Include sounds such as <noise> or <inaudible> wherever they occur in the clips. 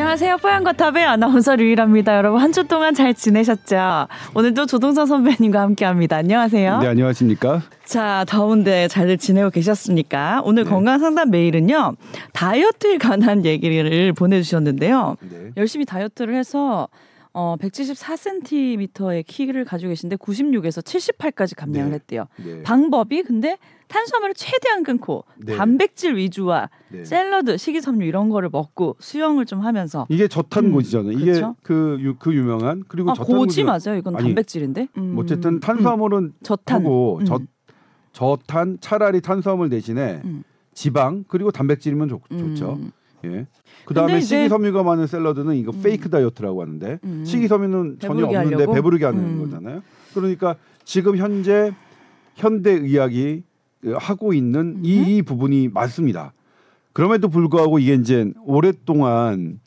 안녕하세요. 뽀얀거탑의 아나운서 류일합니다. 여러분 한 주 동안 잘 지내셨죠? 오늘도 조동선 선배님과 함께합니다. 안녕하세요. 네, 안녕하십니까? 자, 더운데 잘들 지내고 계셨습니까? 오늘 네. 건강 상담 메일은요. 다이어트에 관한 얘기를 보내주셨는데요. 네. 열심히 다이어트를 해서 어 174cm의 키를 가지고 계신데 96에서 78까지 감량을 네. 했대요. 네. 방법이 근데 탄수화물을 최대한 끊고 네. 단백질 위주와 네. 샐러드, 식이섬유 이런 거를 먹고 수영을 좀 하면서 이게 저탄고지잖아요. 음, 이게 그쵸? 그, 그 유명한 그리고 아, 고지 맞아요. 이건 아니, 단백질인데. 음. 뭐 어쨌든 탄수화물은 음. 저탄고 저, 음. 저탄 차라리 탄수화물 대신에 음. 지방 그리고 단백질이면 좋, 좋죠. 음. 예. 그 다음에 식이섬유가 많은 샐러드는 이거 음. 페이크 다이어트라고 하는데 음. 식이섬유는 전혀 없는데 하려고? 배부르게 하는 음. 거잖아요. 그러니까 지금 현재 현대 의학이 하고 있는 이, 음. 이 부분이 맞습니다. 그럼에도 불구하고 이게 이제 오랫동안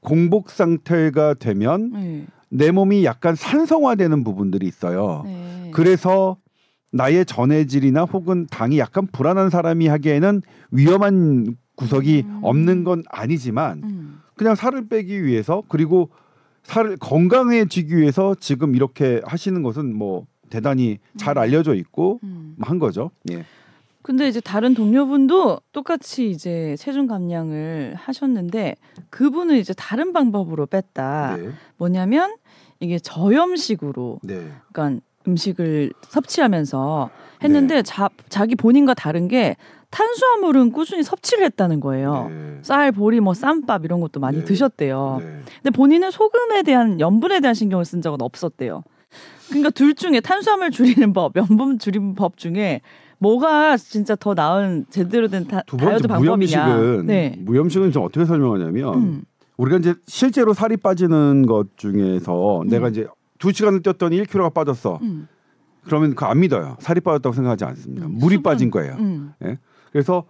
공복 상태가 되면 네. 내 몸이 약간 산성화되는 부분들이 있어요. 네. 그래서 나의 전해질이나 혹은 당이 약간 불안한 사람이 하기에는 위험한 구석이 음. 없는 건 아니지만 음. 그냥 살을 빼기 위해서 그리고 살을 건강해지기 위해서 지금 이렇게 하시는 것은 뭐 대단히 잘 음. 알려져 있고 음. 한 거죠. 예. 근데 이제 다른 동료분도 똑같이 이제 체중 감량을 하셨는데 그분은 이제 다른 방법으로 뺐다. 네. 뭐냐면 이게 저염식으로 네. 그러니까 음식을 섭취하면서 했는데 네. 자, 자기 본인과 다른 게 탄수화물은 꾸준히 섭취를 했다는 거예요. 네. 쌀, 보리, 뭐 쌈밥 이런 것도 많이 네. 드셨대요. 네. 근데 본인은 소금에 대한 염분에 대한 신경을 쓴 적은 없었대요. 그러니까 둘 중에 탄수화물 줄이는 법, 염분 줄이는 법 중에 뭐가 진짜 더 나은 제대로 된 다, 이어트 방법이냐? 무염식은 네. 무염식은 좀 어떻게 설명하냐면 음. 우리가 이제 실제로 살이 빠지는 것 중에서 음. 내가 이제 두 시간을 뛰었더니 1kg가 빠졌어. 음. 그러면 그 안 믿어요. 살이 빠졌다고 생각하지 않습니다. 음. 물이 수분. 빠진 거예요. 음. 예? 그래서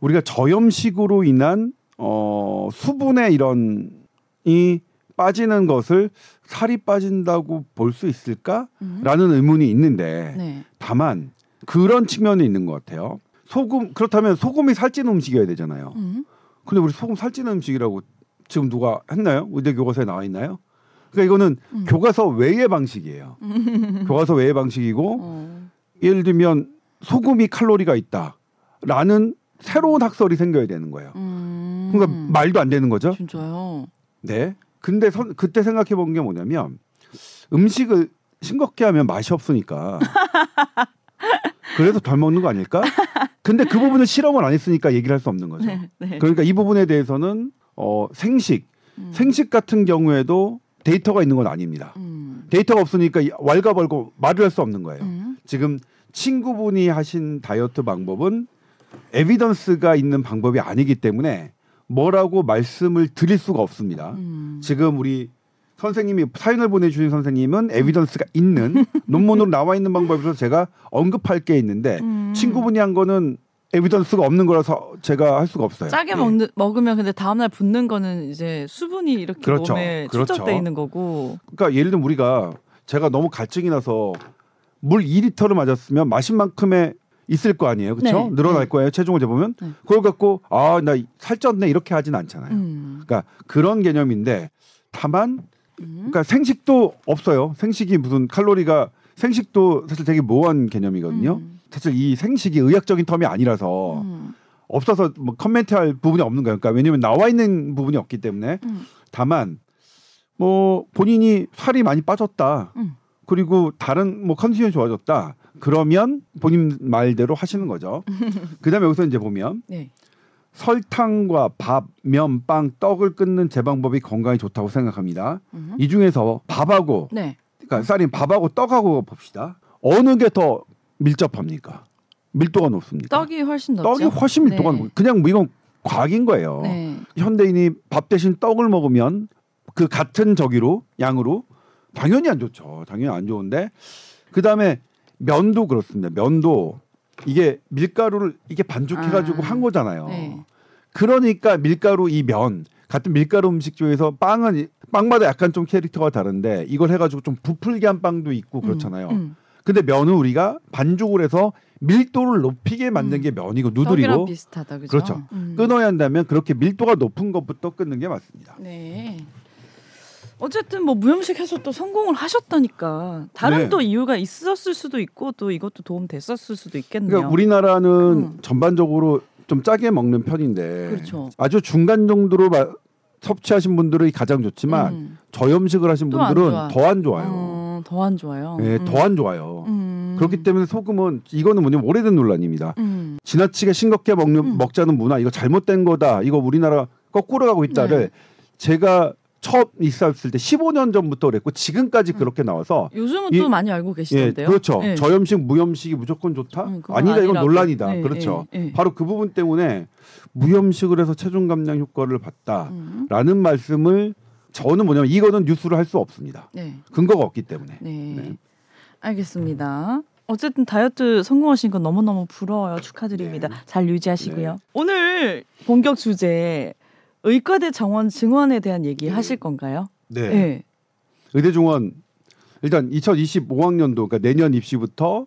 우리가 저염식으로 인한 어 수분의 이런 이 빠지는 것을 살이 빠진다고 볼 수 있을까라는 음. 의문이 있는데 네. 다만 그런 측면이 있는 것 같아요. 소금 그렇다면 소금이 살찌는 음식이어야 되잖아요. 음. 근데 우리 소금 살찌는 음식이라고 지금 누가 했나요? 의대 교과서에 나와 있나요? 그러니까 이거는 음. 교과서 외의 방식이에요. <laughs> 교과서 외의 방식이고 어. 예를 들면 소금이 칼로리가 있다. 라는 새로운 학설이 생겨야 되는 거예요. 음. 그러니까 말도 안 되는 거죠. 진짜요? 네. 근데 선, 그때 생각해 본 게 뭐냐면 음식을 싱겁게 하면 맛이 없으니까 <laughs> 그래서 덜 먹는 거 아닐까? 근데 그 부분은 실험을 안 했으니까 얘기를 할 수 없는 거죠. 네, 네. 그러니까 이 부분에 대해서는 어, 생식, 음. 생식 같은 경우에도 데이터가 있는 건 아닙니다. 음. 데이터가 없으니까 왈가벌고 말을 할 수 없는 거예요. 음. 지금 친구분이 하신 다이어트 방법은 에비던스가 있는 방법이 아니기 때문에 뭐라고 말씀을 드릴 수가 없습니다. 음. 지금 우리 선생님이 사연을 보내주신 선생님은 에비던스가 있는 논문으로 나와 있는 방법에서 제가 언급할 게 있는데 음. 친구분이 한 거는 에비던스가 없는 거라서 제가 할 수가 없어요. 짜게 네. 먹는 먹으면 근데 다음 날 붓는 거는 이제 수분이 이렇게 그렇죠. 몸에 그렇죠. 축적돼 있는 거고. 그러니까 예를 들면 우리가 제가 너무 갈증이 나서 물 2리터를 맞았으면 마신 만큼의 있을 거 아니에요. 그렇죠? 네. 늘어날 네. 거예요. 체중을 재보면. 네. 그걸 갖고 아, 나 살쪘네 이렇게 하진 않잖아요. 음. 그러니까 그런 개념인데 다만 음. 그러니까 생식도 없어요. 생식이 무슨 칼로리가 생식도 사실 되게 모호한 개념이거든요. 음. 사실 이 생식이 의학적인 텀이 아니라서 음. 없어서 뭐 커멘트할 부분이 없는 거예요. 그러니까 왜냐면 나와 있는 부분이 없기 때문에 음. 다만 뭐 본인이 살이 많이 빠졌다. 음. 그리고 다른 뭐 컨디션이 좋아졌다. 그러면 본인 말대로 하시는 거죠. <laughs> 그다음에 여기서 이제 보면 네. 설탕과 밥, 면, 빵, 떡을 끊는 제 방법이 건강에 좋다고 생각합니다. 음흠. 이 중에서 밥하고 네. 그러니까 쌀이 밥하고 떡하고 봅시다. 어느 게 더 밀접합니까? 밀도가 높습니다. 떡이 훨씬 높죠. 떡이 훨씬 밀도가 네. 높. 그냥 뭐 이건 과학인 거예요. 네. 현대인이 밥 대신 떡을 먹으면 그 같은 저기로 양으로 당연히 안 좋죠. 당연히 안 좋은데 그 다음에 면도 그렇습니다. 면도 이게 밀가루를 이게 반죽해가지고 아, 한 거잖아요. 네. 그러니까 밀가루 이 면 같은 밀가루 음식 중에서 빵은 빵마다 약간 좀 캐릭터가 다른데 이걸 해가지고 좀 부풀게 한 빵도 있고 그렇잖아요. 음, 음. 근데 면은 우리가 반죽을 해서 밀도를 높이게 만든 게 음. 면이고 누들이고 비슷하다 그죠? 그렇죠. 음. 끊어야 한다면 그렇게 밀도가 높은 것부터 끊는 게 맞습니다. 네. 어쨌든 뭐 무염식 해서 또 성공을 하셨다니까 다른 네. 또 이유가 있었을 수도 있고 또 이것도 도움 됐었을 수도 있겠네요. 그러니까 우리나라는 음. 전반적으로 좀 짜게 먹는 편인데 그렇죠. 아주 중간 정도로 마, 섭취하신 분들이 가장 좋지만 음. 저염식을 하신 분들은 더 안 좋아요. 음, 더안 좋아요. 네, 음. 더안 좋아요. 음. 그렇기 때문에 소금은 이거는 뭐냐면 오래된 논란입니다. 음. 지나치게 싱겁게 먹는 먹자는 문화 이거 잘못된 거다. 이거 우리나라 거꾸로 가고 있다를 네. 제가 처음 있었을 때 15년 전부터 그랬고 지금까지 음. 그렇게 나와서 요즘은 이, 또 많이 알고 계시던데요. 예, 그렇죠. 네. 저염식 무염식이 무조건 좋다? 음, 아니다 이건 논란이다. 네, 그렇죠. 네, 바로 그 부분 때문에 무염식을 해서 체중 감량 효과를 봤다라는 음. 말씀을 저는 뭐냐면 이거는 뉴스를 할수 없습니다. 네. 근거가 없기 때문에. 네. 네. 알겠습니다. 어쨌든 다이어트 성공하신 건 너무너무 부러워요. 축하드립니다. 네. 잘 유지하시고요. 오늘 본격 주제 의과대 정원 증원에 대한 얘기 네. 하실 건가요? 네. 네. 의대 증원 일단 2025학년도 그러니까 내년 입시부터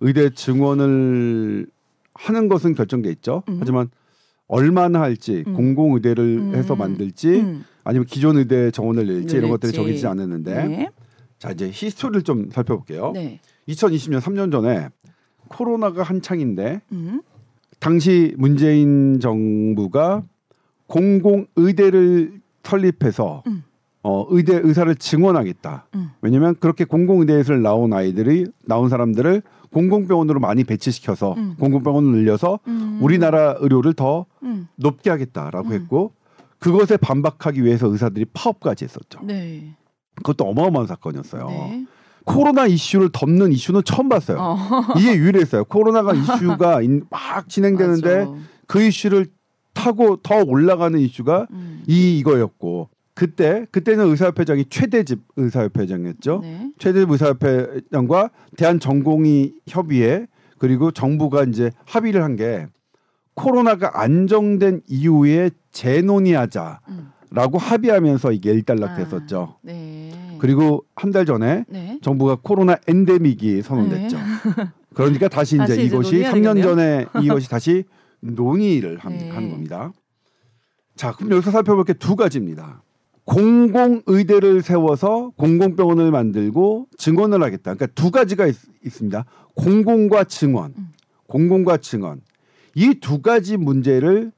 의대 증원을 하는 것은 결정돼 있죠. 음. 하지만 얼마나 할지 음. 공공 의대를 음. 해서 만들지 음. 아니면 기존 의대 정원을 낼지 이런 것들이 정해지지 않았는데 네. 자 이제 히스토리를 좀 살펴볼게요. 네. 2020년 3년 전에 코로나가 한창인데 음. 당시 문재인 정부가 공공 의대를 설립해서 음. 어, 의대 의사를 증원하겠다. 음. 왜냐하면 그렇게 공공 의대에서 나온 아이들이 나온 사람들을 공공병원으로 많이 배치시켜서 음. 공공병원을 늘려서 음. 우리나라 의료를 더 음. 높게 하겠다라고 음. 했고 그것에 반박하기 위해서 의사들이 파업까지 했었죠. 네. 그것도 어마어마한 사건이었어요. 네. 코로나 이슈를 덮는 이슈는 처음 봤어요. 어. <laughs> 이게 유일했어요. 코로나가 이슈가 막 진행되는데 맞아. 그 이슈를 타고 더 올라가는 이슈가 음. 이 이거였고 그때 그때는 의사협회장이 최대집 의사협회장이었죠. 네. 최대집 의사협회장과 대한전공의 협의회 그리고 정부가 이제 합의를 한 게 코로나가 안정된 이후에 재논의하자라고 음. 합의하면서 이게 일단락됐었죠. 아, 네. 그리고 한 달 전에 네. 정부가 코로나 엔데믹이 선언됐죠. 네. 그러니까 다시 이제 다시 이것이 3년 전에 이것이 다시 <laughs> 논의를 한, 네. 하는 겁니다. 자, 그럼 여기서 살펴볼 게 두 가지입니다. 공공 의대를 세워서 공공병원을 만들고 증원을 하겠다. 그러니까 두 가지가 있, 습니다 공공과 증원, 음. 공공과 증원. 이 두 가지 문제를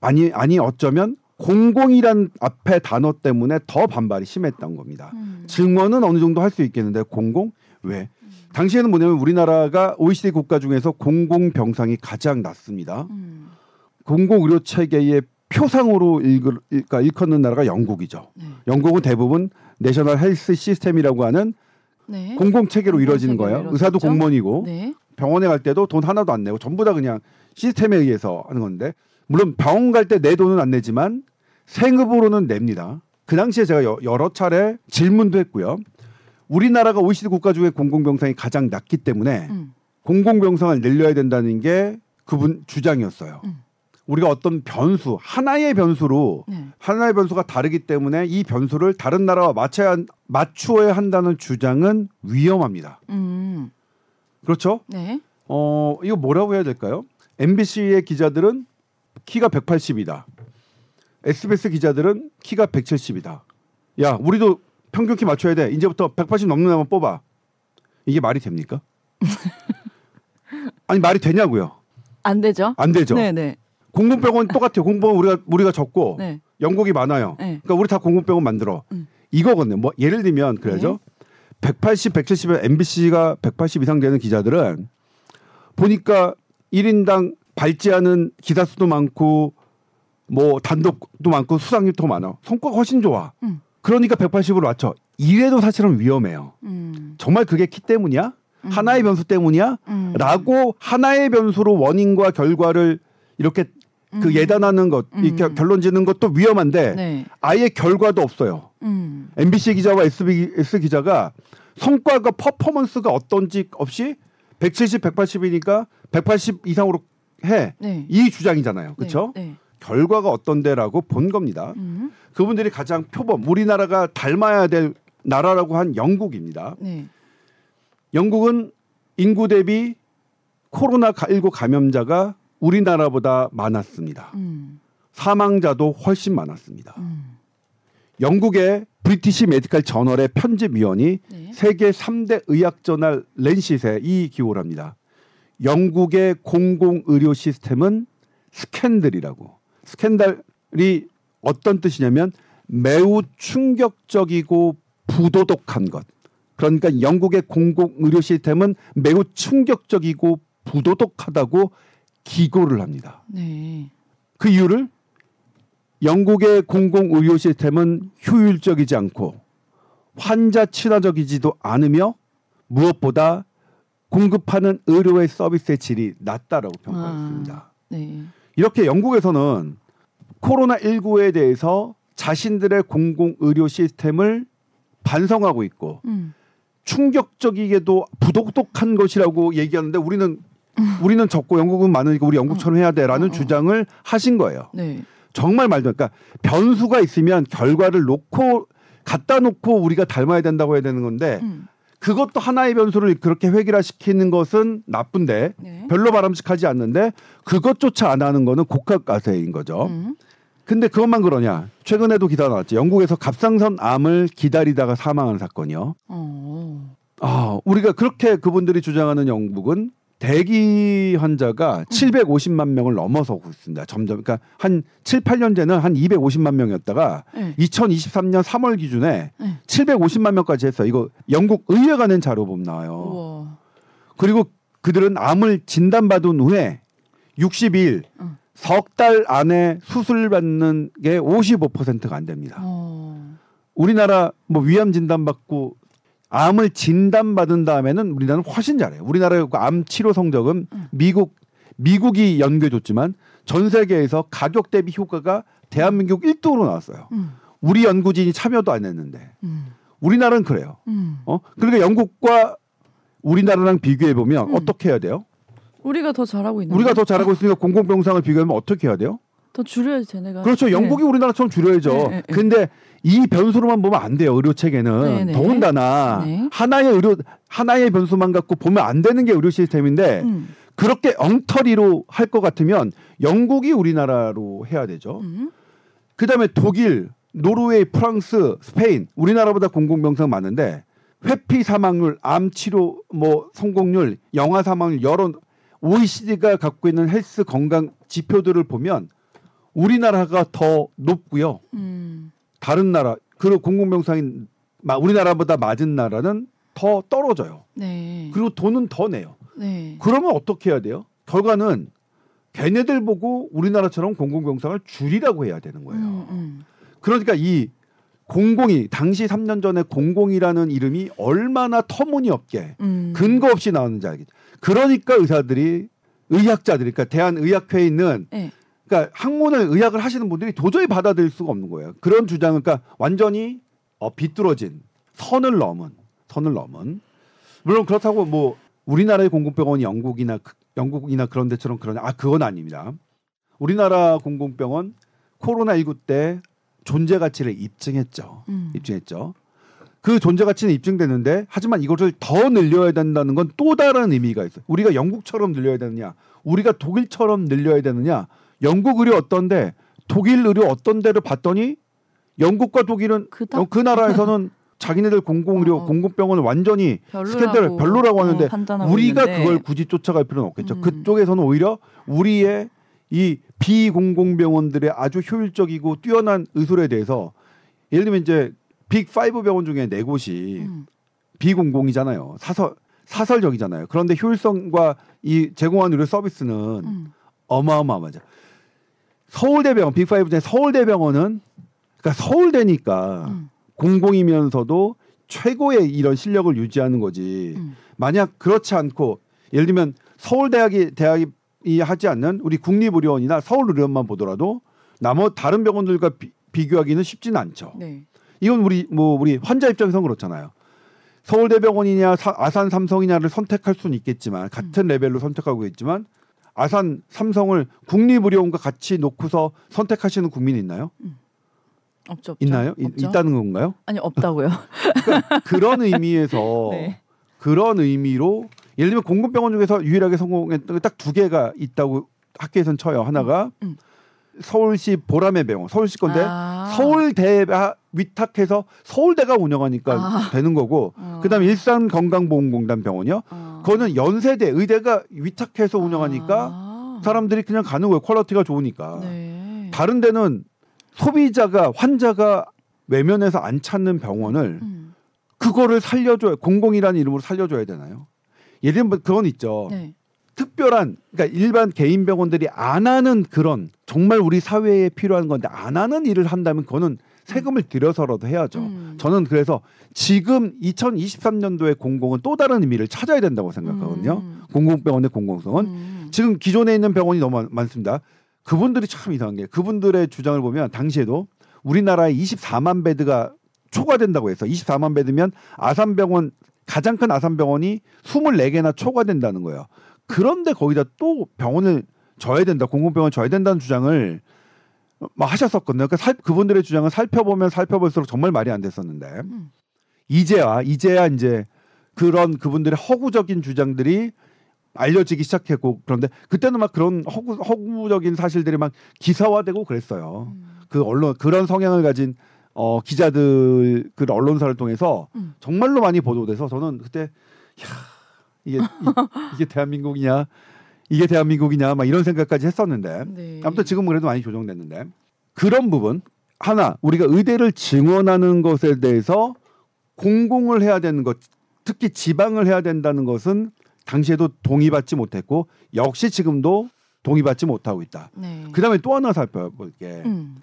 아니 아니 어쩌면 공공이란 앞에 단어 때문에 더 반발이 심했던 겁니다. 음. 증원은 어느 정도 할 수 있겠는데 공공 왜? 당시에는 뭐냐면 우리나라가 OECD 국가 중에서 공공 병상이 가장 낮습니다. 음. 공공 의료 체계의 표상으로 일그, 그러니까 일컫는 나라가 영국이죠. 네. 영국은 대부분 내셔널 헬스 시스템이라고 하는 네. 공공 체계로 이루어지는 거예요. 이루어졌죠? 의사도 공무원이고 네. 병원에 갈 때도 돈 하나도 안 내고 전부 다 그냥 시스템에 의해서 하는 건데 물론 병원 갈 때 내 돈은 안 내지만 생업으로는 냅니다. 그 당시에 제가 여러 차례 질문도 했고요. 우리나라가 OECD 국가 중에 공공병상이 가장 낮기 때문에 음. 공공병상을 늘려야 된다는 게 그분 주장이었어요. 음. 우리가 어떤 변수 하나의 변수로 네. 하나의 변수가 다르기 때문에 이 변수를 다른 나라와 맞춰야 맞추어야 한다는 주장은 위험합니다. 음. 그렇죠? 네. 어 이거 뭐라고 해야 될까요? MBC의 기자들은 키가 180이다. SBS 기자들은 키가 170이다. 야, 우리도 평균 키 맞춰야 돼. 이제부터 180 넘는 애만 뽑아. 이게 말이 됩니까? <laughs> 아니 말이 되냐고요? 안 되죠. 안 되죠. 네네. 공공병원 똑같아요. 공공병원 우리가 우리가 적고 네. 영국이 많아요. 네. 그러니까 우리 다 공공병원 만들어. 음. 이거거든요. 뭐 예를 들면 그래죠. 네. 180, 170에 MBC가 180 이상 되는 기자들은 보니까 1인당 발제하는 기사 수도 많고 뭐 단독도 많고 수상률도 많아. 성과가 훨씬 좋아. 음. 그러니까 180으로 맞춰. 이래도 사실은 위험해요. 음. 정말 그게 키 때문이야? 음. 하나의 변수 때문이야? 음. 라고 하나의 변수로 원인과 결과를 이렇게 그 음. 예단하는 것, 이렇게 음. 결론 짓는 것도 위험한데 네. 아예 결과도 없어요. MBC 음. 기자와 SBS 기자가 성과가 퍼포먼스가 어떤지 없이 170, 180이니까 180 이상으로 해. 네. 이 주장이잖아요. 그렇죠? 네. 결과가 어떤데라고 본 겁니다. 음. 그분들이 가장 표범 우리나라가 닮아야 될 나라라고 한 영국입니다. 네. 영국은 인구 대비 코로나 19 감염자가 우리나라보다 많았습니다. 음. 사망자도 훨씬 많았습니다. 음. 영국의 브리티시 메디칼 저널의 편집위원이 네. 세계 3대 의학 저널 Lancet에 이 기고를 합니다. 영국의 공공 의료 시스템은 스캔들이라고. 스캔들이 어떤 뜻이냐면 매우 충격적이고 부도덕한 것. 그러니까 영국의 공공 의료 시스템은 매우 충격적이고 부도덕하다고 기고를 합니다. 네. 그 이유를 영국의 공공 의료 시스템은 효율적이지 않고 환자 친화적이지도 않으며 무엇보다 공급하는 의료의 서비스의 질이 낮다라고 평가했습니다. 아, 네. 이렇게 영국에서는 코로나 19에 대해서 자신들의 공공 의료 시스템을 반성하고 있고 음. 충격적이게도 부독독한 것이라고 얘기하는데 우리는 <laughs> 우리는 적고 영국은 많으니까 우리 영국처럼 해야 돼라는 어, 어. 주장을 하신 거예요. 네. 정말 말도 그러니까 변수가 있으면 결과를 놓고 갖다 놓고 우리가 닮아야 된다고 해야 되는 건데 음. 그것도 하나의 변수를 그렇게 획일화시키는 것은 나쁜데 네. 별로 바람직하지 않는데 그것조차 안 하는 거는 곡학가세인 거죠. 음. 근데 그것만 그러냐? 최근에도 기사 나왔지. 영국에서 갑상선 암을 기다리다가 사망한 사건이요. 어. 아, 우리가 그렇게 그분들이 주장하는 영국은 대기 환자가 음. 750만 명을 넘어서고 있습니다. 점점 그러니까 한 7, 8년 전에는 한 250만 명이었다가 네. 2023년 3월 기준에 네. 750만 명까지 했어요. 이거 영국 의회가 낸 자료 보면 나와요. 우와. 그리고 그들은 암을 진단받은 후에 60일 어. 석달 안에 수술 받는 게 55%가 안 됩니다. 어. 우리나라 뭐 위암 진단 받고 암을 진단받은 다음에는 우리나라는 훨씬 잘해요. 우리나라의 그암 치료 성적은 음. 미국 미국이 연구해줬지만 전 세계에서 가격 대비 효과가 대한민국 1등으로 나왔어요. 음. 우리 연구진이 참여도 안 했는데 음. 우리나라는 그래요. 음. 어 그러니까 영국과 우리나라랑 비교해 보면 음. 어떻게 해야 돼요? 우리가 더 잘하고 있는 우리가 더 잘하고 있으니까 공공병상을 비교하면 어떻게 해야 돼요? 더 줄여야지 쟤네가. 그렇죠. 영국이 네. 우리나라처럼 줄여야죠. 네, 네, 네. 근데 이 변수로만 보면 안 돼요. 의료 체계는 네, 네. 더군다나 네. 하나의 의료 하나의 변수만 갖고 보면 안 되는 게 의료 시스템인데 음. 그렇게 엉터리로 할 것 같으면 영국이 우리나라로 해야 되죠. 음. 그다음에 독일, 노르웨이, 프랑스, 스페인 우리나라보다 공공병상 많은데 회피 사망률, 암 치료 뭐 성공률, 영아 사망률 여러 OECD가 갖고 있는 헬스 건강 지표들을 보면 우리나라가 더 높고요. 음. 다른 나라 그리고 공공병상인 우리나라보다 맞은 나라는 더 떨어져요. 네. 그리고 돈은 더 내요. 네. 그러면 어떻게 해야 돼요? 결과는 걔네들 보고 우리나라처럼 공공병상을 줄이라고 해야 되는 거예요. 음, 음. 그러니까 이 공공이 당시 3년 전에 공공이라는 이름이 얼마나 터무니없게 음. 근거 없이 나왔는지 알겠죠. 그러니까 의사들이 의학자들이 그러니까 대한의학회에 있는 네. 그러니까 학문을 의학을 하시는 분들이 도저히 받아들일 수가 없는 거예요. 그런 주장은 그러니까 완전히 어, 비뚤어진 선을 넘은 선을 넘은 물론 그렇다고 뭐 우리나라의 공공병원이 영국이나 영국이나 그런 데처럼 그러냐 아 그건 아닙니다. 우리나라 공공병원 코로나 19때 존재 가치를 입증했죠. 음. 입증했죠. 그 존재 가치는 입증되는데 하지만 이것을 더 늘려야 된다는 건 또 다른 의미가 있어요. 우리가 영국처럼 늘려야 되느냐, 우리가 독일처럼 늘려야 되느냐, 영국 의료 어떤데 독일 의료 어떤 데를 봤더니 영국과 독일은 그다? 그 나라에서는 <laughs> 자기네들 공공의료 어. 공공병원을 완전히 스캔들 별로라고 하는데 어, 우리가 있는데. 그걸 굳이 쫓아갈 필요는 없겠죠. 음. 그쪽에서는 오히려 우리의 이 비공공병원들의 아주 효율적이고 뛰어난 의술에 대해서 예를 들면 이제 빅5 병원 중에 네 곳이 음. 비공공이잖아요. 사설 사설적이잖아요. 그런데 효율성과 이 제공한 의료 서비스는 음. 어마어마하죠. 서울대병원 빅5 중에 서울대병원은 그러니까 서울대니까 음. 공공이면서도 최고의 이런 실력을 유지하는 거지. 음. 만약 그렇지 않고 예를 들면 서울대학이 대학이 하지 않는 우리 국립의료원이나 서울의료원만 보더라도 나머 다른 병원들과 비, 비교하기는 쉽지는 않죠. 네. 이건 우리 뭐 우리 환자 입장에서는 그렇잖아요. 서울대병원이냐 아산 삼성이냐를 선택할 수는 있겠지만 같은 음. 레벨로 선택하고 있지만 아산 삼성을 국립의료원과 같이 놓고서 선택하시는 국민이 있나요? 음. 없죠, 없죠. 있나요? 없죠. 있다는 건가요? 아니 없다고요. 그러니까 그런 의미에서 <laughs> 네. 그런 의미로 예를 들면 공공병원 중에서 유일하게 성공했던 게 딱 두 개가 있다고 학계에선 쳐요. 하나가 음. 서울시 보라매 병원, 서울시 건데 아. 서울대가 위탁해서 서울대가 운영하니까 아. 되는 거고, 어. 그다음에 일산 건강보험공단 병원이요. 어. 그거는 연세대 의대가 위탁해서 운영하니까 아. 사람들이 그냥 가는 거예요. quality가 좋으니까. 네. 다른 데는 소비자가 환자가 외면해서 안 찾는 병원을 음. 그거를 살려줘야 공공이라는 이름으로 살려줘야 되나요? 예를 들면 그건 있죠. 네. 특별한 그러니까 일반 개인 병원들이 안 하는 그런 정말 우리 사회에 필요한 건데 안 하는 일을 한다면 그거는 세금을 들여서라도 해야죠. 음. 저는 그래서 지금 2023년도에 공공은 또 다른 의미를 찾아야 된다고 생각하거든요. 음. 공공병원의 공공성은 음. 지금 기존에 있는 병원이 너무 많습니다. 그분들이 참 이상한 게 그분들의 주장을 보면 당시에도 우리나라에 24만 베드가 초과된다고 해서 24만 베드면 아산병원 가장 큰 아산병원이 24개나 초과된다는 거예요. 그런데 거기다 또 병원을 져야 된다, 공공병원 져야 된다는 주장을 막 하셨었거든요. 그러니까 살, 그분들의 주장을 살펴보면 살펴볼수록 정말 말이 안 됐었는데 음. 이제야 이제야 이제 그런 그분들의 허구적인 주장들이 알려지기 시작했고 그런데 그때는 막 그런 허구, 허구적인 사실들이 막 기사화되고 그랬어요. 음. 그 언론 그런 성향을 가진 어 기자들 그 언론사를 통해서 음. 정말로 많이 보도돼서 저는 그때 야 이게 이, 이게 대한민국이냐 이게 대한민국이냐 막 이런 생각까지 했었는데 네. 아무튼 지금은 그래도 많이 조정됐는데 그런 부분 하나 우리가 의대를 증원하는 것에 대해서 공공을 해야 되는 것 특히 지방을 해야 된다는 것은 당시에도 동의받지 못했고 역시 지금도 동의받지 못하고 있다. 네. 그다음에 또 하나 살펴볼게. 음.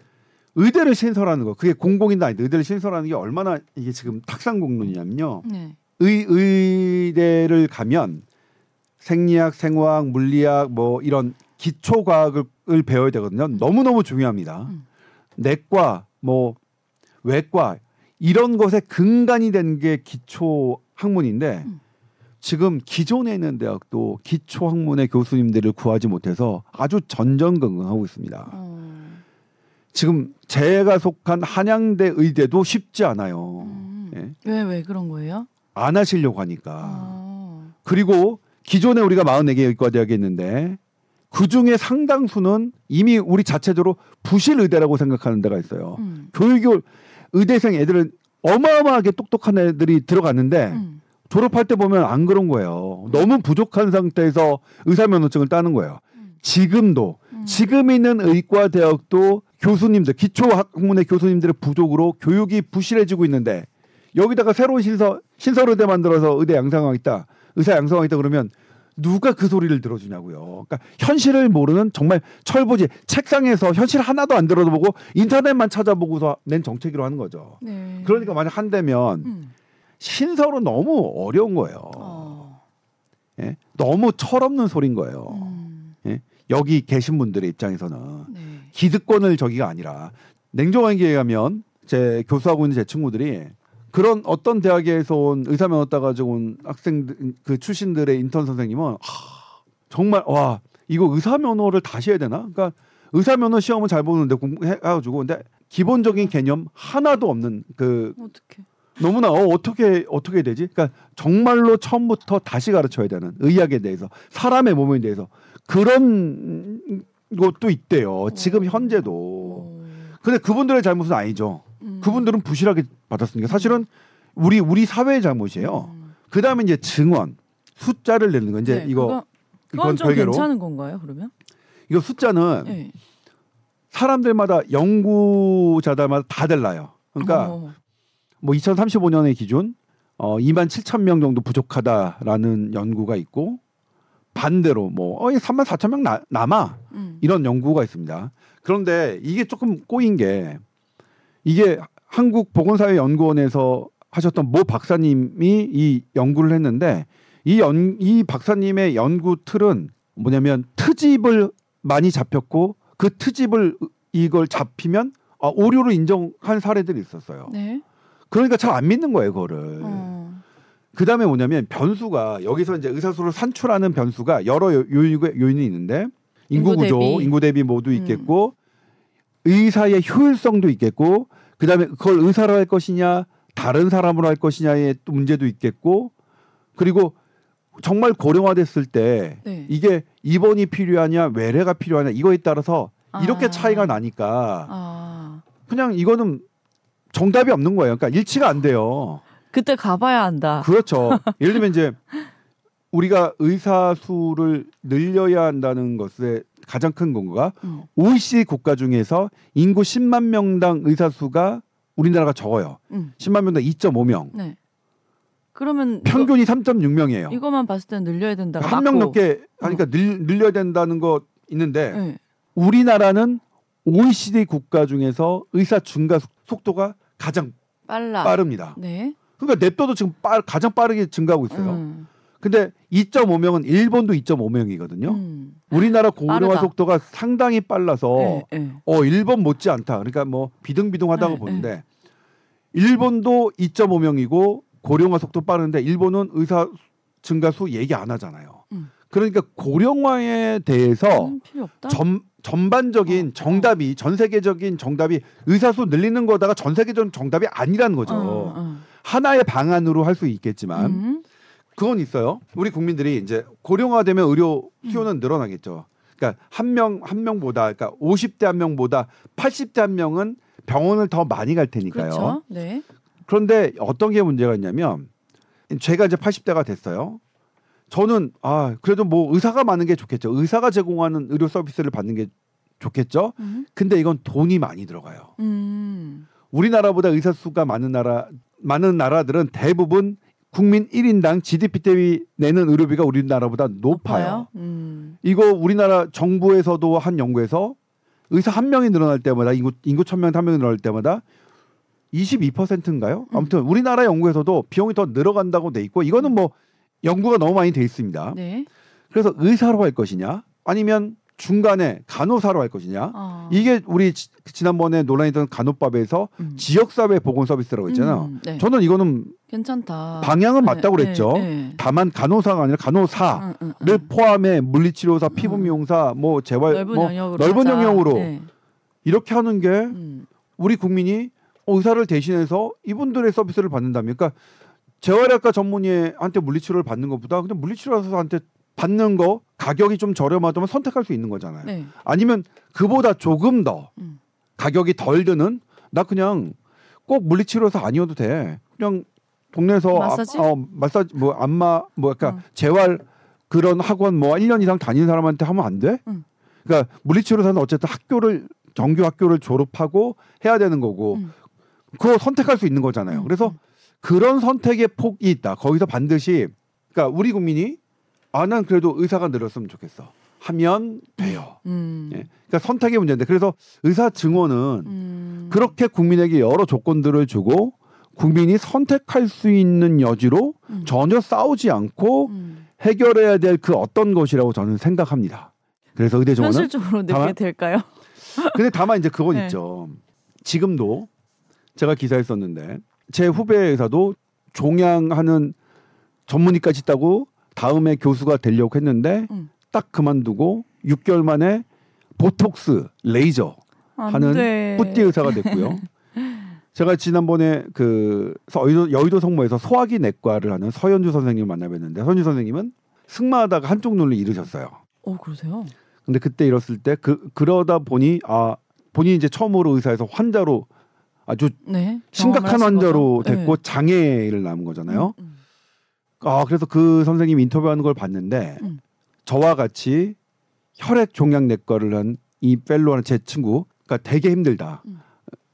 의대를 신설하는 거 그게 공공이나 의대를 신설하는 게 얼마나 이게 지금 탁상공론이냐면요. 네. 의 의대를 가면 생리학, 생화학, 물리학 뭐 이런 기초 과학을 배워야 되거든요. 음. 너무 너무 중요합니다. 음. 내과, 뭐 외과 이런 것에 근간이 된 게 기초 학문인데 음. 지금 기존에 있는 대학도 기초 학문의 교수님들을 구하지 못해서 아주 전전긍긍하고 있습니다. 음. 지금 제가 속한 한양대 의대도 쉽지 않아요. 음. 예? 왜, 왜 그런 거예요? 안 하시려고 하니까. 아. 그리고 기존에 우리가 44개 의과대학이 있는데 그 중에 상당수는 이미 우리 자체적으로 부실 의대라고 생각하는 데가 있어요. 음. 교육을 의대생 애들은 어마어마하게 똑똑한 애들이 들어갔는데 음. 졸업할 때 보면 안 그런 거예요. 너무 부족한 상태에서 의사 면허증을 따는 거예요. 음. 지금도 음. 지금 있는 의과 대학도 교수님들 기초 학문의 교수님들의 부족으로 교육이 부실해지고 있는데 여기다가 새로운 신설 신설 의대 만들어서 의대 양성하겠다. 의사 양성하겠다 그러면 누가 그 소리를 들어주냐고요. 그러니까 현실을 모르는 정말 철부지 책상에서 현실 하나도 안 들어보고 인터넷만 찾아보고서 낸 정책으로 하는 거죠. 네. 그러니까 만약 한다면 음. 신설은 너무 어려운 거예요. 어. 예? 너무 철없는 소린 거예요. 음. 예? 여기 계신 분들의 입장에서는 네. 기득권을 저기가 아니라 냉정하게 얘기하면 제 교수하고 있는 제 친구들이 그런 어떤 대학에서 온 의사 면허 따가지고 온 학생 그 출신들의 인턴 선생님은 하, 정말 와 이거 의사 면허를 다시 해야 되나? 그러니까 의사 면허 시험은 잘 보는데 공부해가지고 근데 기본적인 개념 하나도 없는 그 어떻게 너무나 어, 어떻게 어떻게 되지? 그러니까 정말로 처음부터 다시 가르쳐야 되는 의학에 대해서 사람의 몸에 대해서 그런 것도 있대요. 지금 현재도. 근데 그분들의 잘못은 아니죠. 음. 그분들은 부실하게 받았으니까 사실은 우리 우리 사회의 잘못이에요. 음. 그 다음에 이제 증언 숫자를 내는 건 이제 네, 이거 그건 좀 별개로. 괜찮은 건가요? 그러면 이거 숫자는 네. 사람들마다 연구자들마다 다 달라요. 그러니까 어. 뭐 2035년의 기준 어 2만 7천 명 정도 부족하다라는 연구가 있고 반대로 뭐 어, 3만 4천 명 나, 남아 음. 이런 연구가 있습니다. 그런데 이게 조금 꼬인 게 이게 한국 보건사회 연구원에서 하셨던 모 박사님이 이 연구를 했는데 이, 연, 이 박사님의 연구 틀은 뭐냐면 트집을 많이 잡혔고 그 트집을 이걸 잡히면 아, 오류로 인정한 사례들이 있었어요. 네. 그러니까 잘 안 믿는 거예요, 그거를. 어. 그 다음에 뭐냐면 변수가 여기서 이제 의사수를 산출하는 변수가 여러 요인이, 요인이 있는데 인구, 인구 구조, 대비. 인구 대비 모두 음. 있겠고 음. 의사의 효율성도 있겠고 그다음에 그걸 의사로 할 것이냐 다른 사람으로 할 것이냐의 또 문제도 있겠고 그리고 정말 고령화됐을 때 네. 이게 입원이 필요하냐 외래가 필요하냐 이거에 따라서 이렇게 아. 차이가 나니까 아. 그냥 이거는 정답이 없는 거예요. 그러니까 일치가 안 돼요. 그때 가봐야 한다. 그렇죠. 예를 들면 이제 우리가 의사 수를 늘려야 한다는 것에 가장 큰 근거가 음. OECD 국가 중에서 인구 10만 명당 의사 수가 우리나라가 적어요. 음. 10만 명당 2.5명. 네. 그러면 평균이 이거, 3.6명이에요. 이것만 봤을 때 늘려야 된다. 한 명 넘게 하니까 어. 늘, 늘려야 된다는 거 있는데 네. 우리나라는 OECD 국가 중에서 의사 증가 속도가 가장 빨라. 빠릅니다. 네. 그러니까 냅둬도 지금 빠, 가장 빠르게 증가하고 있어요. 음. 근데 2.5명은 일본도 2.5명이거든요. 음. 우리나라 고령화 속도가 상당히 빨라서 네, 네. 어 일본 못지 않다. 그러니까 뭐 비등비등하다고 네, 보는데 네. 일본도 2.5명이고 고령화 속도 빠른데 일본은 의사 증가 수 얘기 안 하잖아요. 음. 그러니까 고령화에 대해서 음, 전, 전반적인 어, 어. 정답이 전 세계적인 정답이 의사 수 늘리는 거다가 전 세계적인 정답이 아니라는 거죠. 어, 어. 하나의 방안으로 할 수 있겠지만 음. 그건 있어요. 우리 국민들이 이제 고령화되면 의료 수요는 음. 늘어나겠죠. 그러니까 한 명 한 명보다 그러니까 50대 한 명보다 80대 한 명은 병원을 더 많이 갈 테니까요. 그렇죠? 네. 그런데 어떤 게 문제가 있냐면 제가 이제 80대가 됐어요. 저는 아 그래도 뭐 의사가 많은 게 좋겠죠. 의사가 제공하는 의료 서비스를 받는 게 좋겠죠. 음. 근데 이건 돈이 많이 들어가요. 음. 우리나라보다 의사 수가 많은 나라 많은 나라들은 대부분 국민 1인당 GDP 대비 내는 의료비가 우리나라보다 높아요. 음. 이거 우리나라 정부에서도 한 연구에서 의사 한 명이 늘어날 때마다 인구 인구 천명 한 명이 늘어날 때마다 22%인가요? 음. 아무튼 우리나라 연구에서도 비용이 더 늘어간다고 돼 있고 이거는 뭐 연구가 너무 많이 돼 있습니다. 네. 그래서 의사로 할 것이냐 아니면 중간에 간호사로 할 것이냐 어. 이게 우리 지, 지난번에 논란이던 간호법에서 음. 지역사회 보건 서비스라고 했잖아요. 음, 네. 저는 이거는 괜찮다. 방향은 네, 맞다고 그랬죠. 네, 네. 다만 간호사가 아니라 간호사를 음, 음, 음. 포함해 물리치료사, 피부미용사, 뭐 재활, 넓은 뭐 영역으로, 넓은 영역으로 네. 이렇게 하는 게 우리 국민이 의사를 대신해서 이분들의 서비스를 받는다면, 그러니까 재활의학과 전문의한테 물리치료를 받는 것보다 그냥 물리치료사한테 받는 거 가격이 좀 저렴하다면 선택할 수 있는 거잖아요. 네. 아니면 그보다 조금 더 음. 가격이 덜 드는 나 그냥 꼭 물리치료사 아니어도 돼. 그냥 동네에서 마사지, 아, 어, 마사지 뭐 안마 뭐 약간 어. 재활 그런 학원 뭐 1년 이상 다니는 사람한테 하면 안 돼? 음. 그러니까 물리치료사는 어쨌든 학교를 정규 학교를 졸업하고 해야 되는 거고 음. 그거 선택할 수 있는 거잖아요. 음. 그래서 그런 선택의 폭이 있다. 거기서 반드시 그러니까 우리 국민이 아, 난 그래도 의사가 늘었으면 좋겠어. 하면 돼요. 음. 예. 그러니까 선택의 문제인데 그래서 의사 증원은 음. 그렇게 국민에게 여러 조건들을 주고 국민이 선택할 수 있는 여지로 음. 전혀 싸우지 않고 음. 해결해야 될 그 어떤 것이라고 저는 생각합니다. 그래서 의대 증원은 현실적으로 느끼게 될까요? <laughs> 근데 다만 이제 그건 네. 있죠. 지금도 제가 기사에 썼는데 제 후배 의사도 종양하는 전문의까지 있다고 다음에 교수가 되려고 했는데 음. 딱 그만두고 6개월 만에 보톡스 레이저 하는 돼. 뿌띠 의사가 됐고요. <laughs> 제가 지난번에 그 여의도, 여의도 성모에서 소화기 내과를 하는 서현주 선생님을 만나뵀는데 서현주 선생님은 승마하다가 한쪽 눈을 잃으셨어요. 어 그러세요? 근데 그때 잃었을 때 그 그러다 보니 아 본인이 이제 처음으로 의사에서 환자로 아주 네, 심각한 환자로 거죠? 됐고 네. 장애를 남은 거잖아요. 음, 음. 아 그래서 그 선생님 인터뷰하는 걸 봤는데 음. 저와 같이 혈액 종양 내과를 한 이 펠로하는 제 친구, 그러니까 되게 힘들다. 음.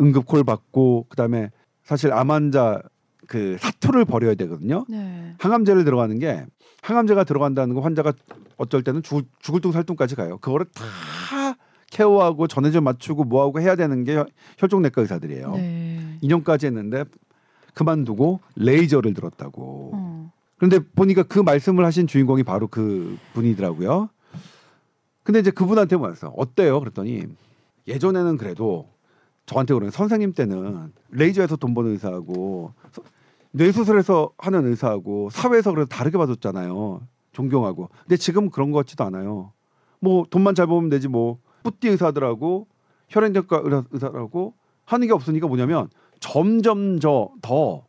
응급콜 받고 그다음에 사실 암 환자 그 사투를 벌여야 되거든요. 네. 항암제를 들어가는 게 항암제가 들어간다는 거 환자가 어쩔 때는 죽을, 죽을 둥 살둥까지 가요. 그거를 다 케어하고 전해질 맞추고 뭐하고 해야 되는 게 혈종내과 의사들이에요. 네. 2년까지 했는데 그만두고 레이저를 들었다고. 어. 그런데 보니까 그 말씀을 하신 주인공이 바로 그 분이더라고요. 근데 이제 그분한테 물었어. 어때요? 그랬더니 예전에는 그래도 저한테 그러는 선생님 때는 레이저에서 돈 버는 의사하고 뇌수술에서 하는 의사하고 사회에서 그래도 다르게 봐줬잖아요. 존경하고. 근데 지금 그런 것 같지도 않아요. 뭐 돈만 잘 벌면 되지 뭐 뿌띠 의사들하고 혈액내과 의사라고 하는 게 없으니까 뭐냐면 점점 저 더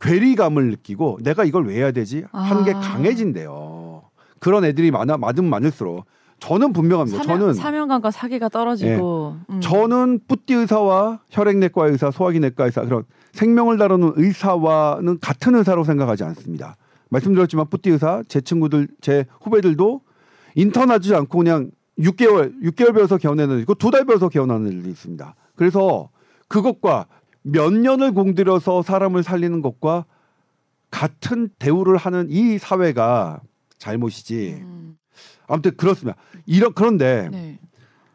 괴리감을 느끼고 내가 이걸 왜 해야 되지 하는 아. 게 강해진대요. 그런 애들이 많아 많으면 많을수록 저는 분명합니다. 사명, 저는 사명감과 사기가 떨어지고 예. 음. 저는 뿌띠 의사와 혈액내과 의사, 소화기내과 의사 그런 생명을 다루는 의사와는 같은 의사로 생각하지 않습니다. 말씀드렸지만 뿌띠 의사 제 친구들 제 후배들도 인턴 하지 않고 그냥 6개월 6개월 배워서 개원하는 있고 두 달 배워서 개원하는 일도 있습니다. 그래서 그것과 몇 년을 공들여서 사람을 살리는 것과 같은 대우를 하는 이 사회가 잘못이지. 음. 아무튼 그렇습니다. 이런 그런데 네.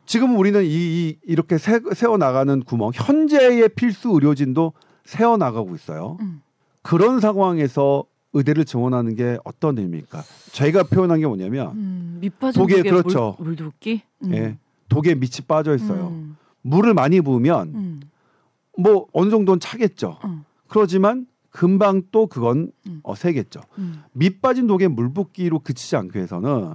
지금 우리는 이, 이 이렇게 세, 세워 나가는 구멍 현재의 필수 의료진도 세워 나가고 있어요. 음. 그런 상황에서 의대를 지원하는 게 어떤 의미입니까? 저희가 표현한 게 뭐냐면 음, 독에 그렇죠. 물, 물붓기? 음. 예, 독에 밑이 빠져 있어요. 음. 물을 많이 부으면 음. 뭐 어느 정도는 차겠죠. 음. 그러지만 금방 또 그건 음. 어, 새겠죠. 밑 빠진 독에 물 붓기로 그치지 않기 위해서는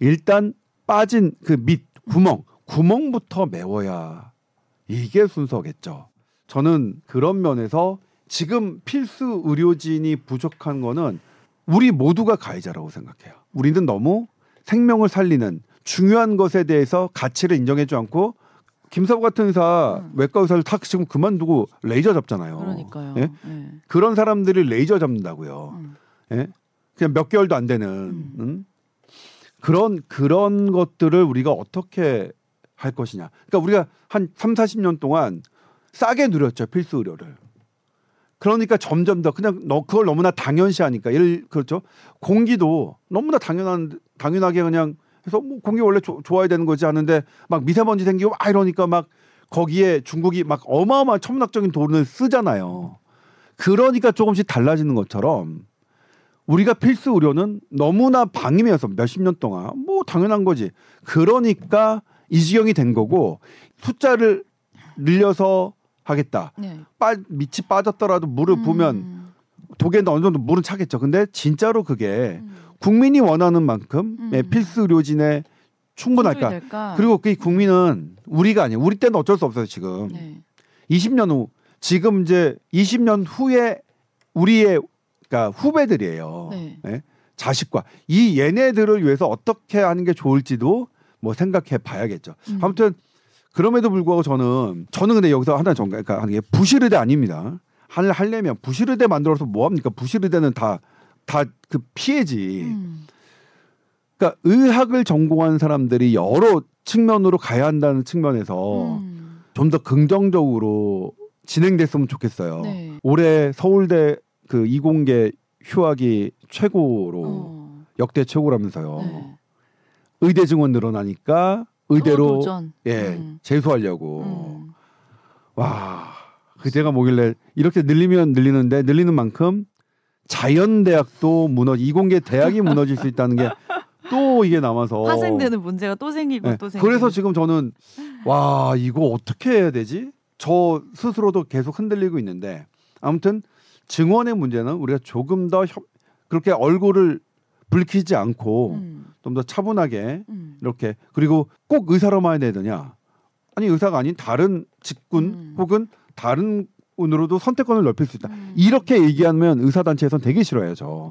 일단 빠진 그 밑 구멍 구멍부터 메워야 이게 순서겠죠. 저는 그런 면에서 지금 필수 의료진이 부족한 거는 우리 모두가 가해자라고 생각해요. 우리는 너무 생명을 살리는 중요한 것에 대해서 가치를 인정해주지 않고 김사부 같은 의사 음. 외과 의사를 다 지금 그만두고 레이저 잡잖아요. 그러니까요. 예? 네. 그런 사람들이 레이저 잡는다고요. 음. 예? 그냥 몇 개월도 안 되는 음. 음? 그런 그런 것들을 우리가 어떻게 할 것이냐. 그러니까 우리가 한 3, 40년 동안 싸게 누렸죠 필수 의료를. 그러니까 점점 더 그냥 너 그걸 너무나 당연시하니까 예를 그렇죠 공기도 너무나 당연한 당연하게 그냥 해서 뭐 공기 원래 조, 좋아야 되는 거지 하는데 막 미세먼지 생기고 막 이러니까 막 거기에 중국이 막 어마어마한 천문학적인 돈을 쓰잖아요. 그러니까 조금씩 달라지는 것처럼 우리가 필수 의료는 너무나 방임해서 몇십 년 동안 뭐 당연한 거지. 그러니까 이 지경이 된 거고 숫자를 늘려서 하겠다. 네. 빠 밑이 빠졌더라도 물을 음. 부으면 독에는 어느 정도 물은 차겠죠. 근데 진짜로 그게 음. 국민이 원하는 만큼 음. 네, 필수 의료진에 충분할까? 그리고 그 국민은 우리가 아니에요. 우리 때는 어쩔 수 없어요 지금. 네. 20년 후 지금 이제 20년 후에 우리의 그러니까 후배들이에요. 네. 네? 자식과 이 얘네들을 위해서 어떻게 하는 게 좋을지도 뭐 생각해 봐야겠죠. 음. 아무튼 그럼에도 불구하고 저는 저는 근데 여기서 하나 정 그러니까 하는 게 부실의대 아닙니다. 할 하려면 부실의대 만들어서 뭐 합니까? 부실의대는 다 다 그 피해지. 음. 그러니까 의학을 전공한 사람들이 여러 측면으로 가야 한다는 측면에서 음. 좀더 긍정적으로 진행됐으면 좋겠어요. 네. 올해 서울대 그 이공계 휴학이 최고로 어. 역대 최고라면서요. 네. 의대 증원 늘어나니까 의대로 예 음. 재수하려고 음. 와 그때가 뭐길래 이렇게 늘리면 늘리는데 늘리는 만큼 자연대학도 무너 이공계 대학이 무너질 수 있다는 게 또 이게 남아서 파생되는 문제가 또 생기고 네. 또 생기고 그래서 지금 저는 와 이거 어떻게 해야 되지? 저 스스로도 계속 흔들리고 있는데 아무튼 증원의 문제는 우리가 조금 더 협, 그렇게 얼굴을 붉히지 않고 음. 좀더 차분하게 음. 이렇게 그리고 꼭 의사로만 해야 되느냐? 아니 의사가 아닌 다른 직군 음. 혹은 다른 운으로도 선택권을 넓힐 수 있다. 음. 이렇게 얘기하면 의사 단체에선 되게 싫어해요, 저.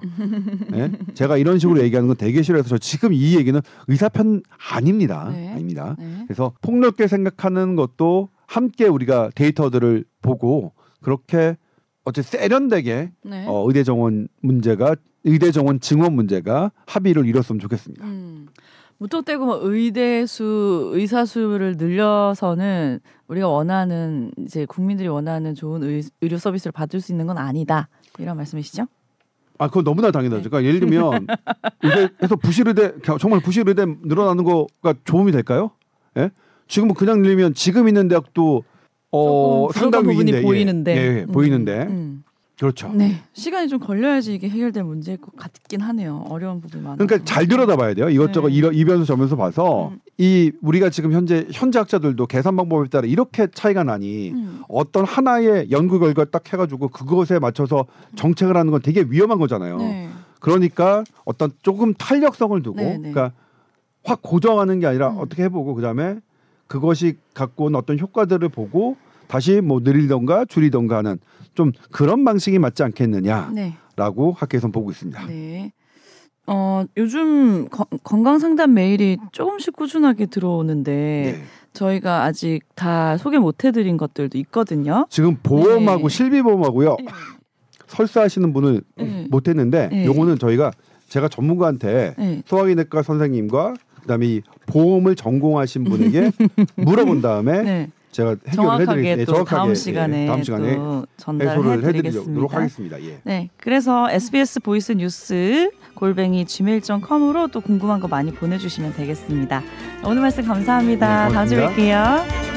네? <laughs> 제가 이런 식으로 얘기하는 건 되게 싫어해서 저 지금 이 얘기는 의사 편 아닙니다. 네. 아닙니다. 네. 그래서 폭넓게 생각하는 것도 함께 우리가 데이터들을 보고 그렇게 어째 세련되게 네. 어, 의대 정원 문제가 의대 정원 증원 문제가 합의를 이뤘으면 좋겠습니다. 음. 무턱대고 뭐 의대 수 의사 수를 늘려서는 우리가 원하는 이제 국민들이 원하는 좋은 의, 의료 서비스를 받을 수 있는 건 아니다 이런 말씀이시죠? 아 그건 너무나 당연하죠. 네. 그러니까 예를 들면 <laughs> 의대에서 부실의대 정말 부실의대 늘어나는 거가 도움이 될까요? 예? 지금은 그냥 늘리면 지금 있는 대학도 어 상당 부분이 위인데, 보이는데 예, 예, 음, 보이는데 음. 그렇죠. 네. 시간이 좀 걸려야지 이게 해결될 문제일 것 같긴 하네요. 어려운 부분이 많아. 그러니까 잘 들여다봐야 돼요. 이것저것 네. 이 변수 저 변수 봐서 음. 이 우리가 지금 현재 현재 학자들도 계산 방법에 따라 이렇게 차이가 나니 음. 어떤 하나의 연구 결과 딱 해가지고 그것에 맞춰서 정책을 하는 건 되게 위험한 거잖아요. 네. 그러니까 어떤 조금 탄력성을 두고 네, 네. 그러니까 확 고정하는 게 아니라 음. 어떻게 해보고 그다음에 그것이 갖고 온 어떤 효과들을 보고 다시 뭐 늘리던가 줄이던가 하는 좀 그런 방식이 맞지 않겠느냐라고 네. 학계에서 보고 있습니다. 네. 어, 요즘 거, 건강 상담 메일이 조금씩 꾸준하게 들어오는데 네. 저희가 아직 다 소개 못 해드린 것들도 있거든요. 지금 보험하고 네. 실비보험하고요. 네. 설사하시는 분을 네. 못 했는데 네. 요거는 저희가 제가 전문가한테 네. 소화기내과 선생님과 그다음에 이 보험을 전공하신 분에게 <laughs> 물어본 다음에 네. 제가 해결을 해드리 네, 정확하게 다음 시간에, 예, 다음 시간에 전달을 해드리도록 하겠습니다. 예. 네, 그래서 SBS voice news 골뱅이 gmail.com으로 또 궁금한 거 많이 보내주시면 되겠습니다. 오늘 말씀 감사합니다. 네, 다음 주에 뵐게요.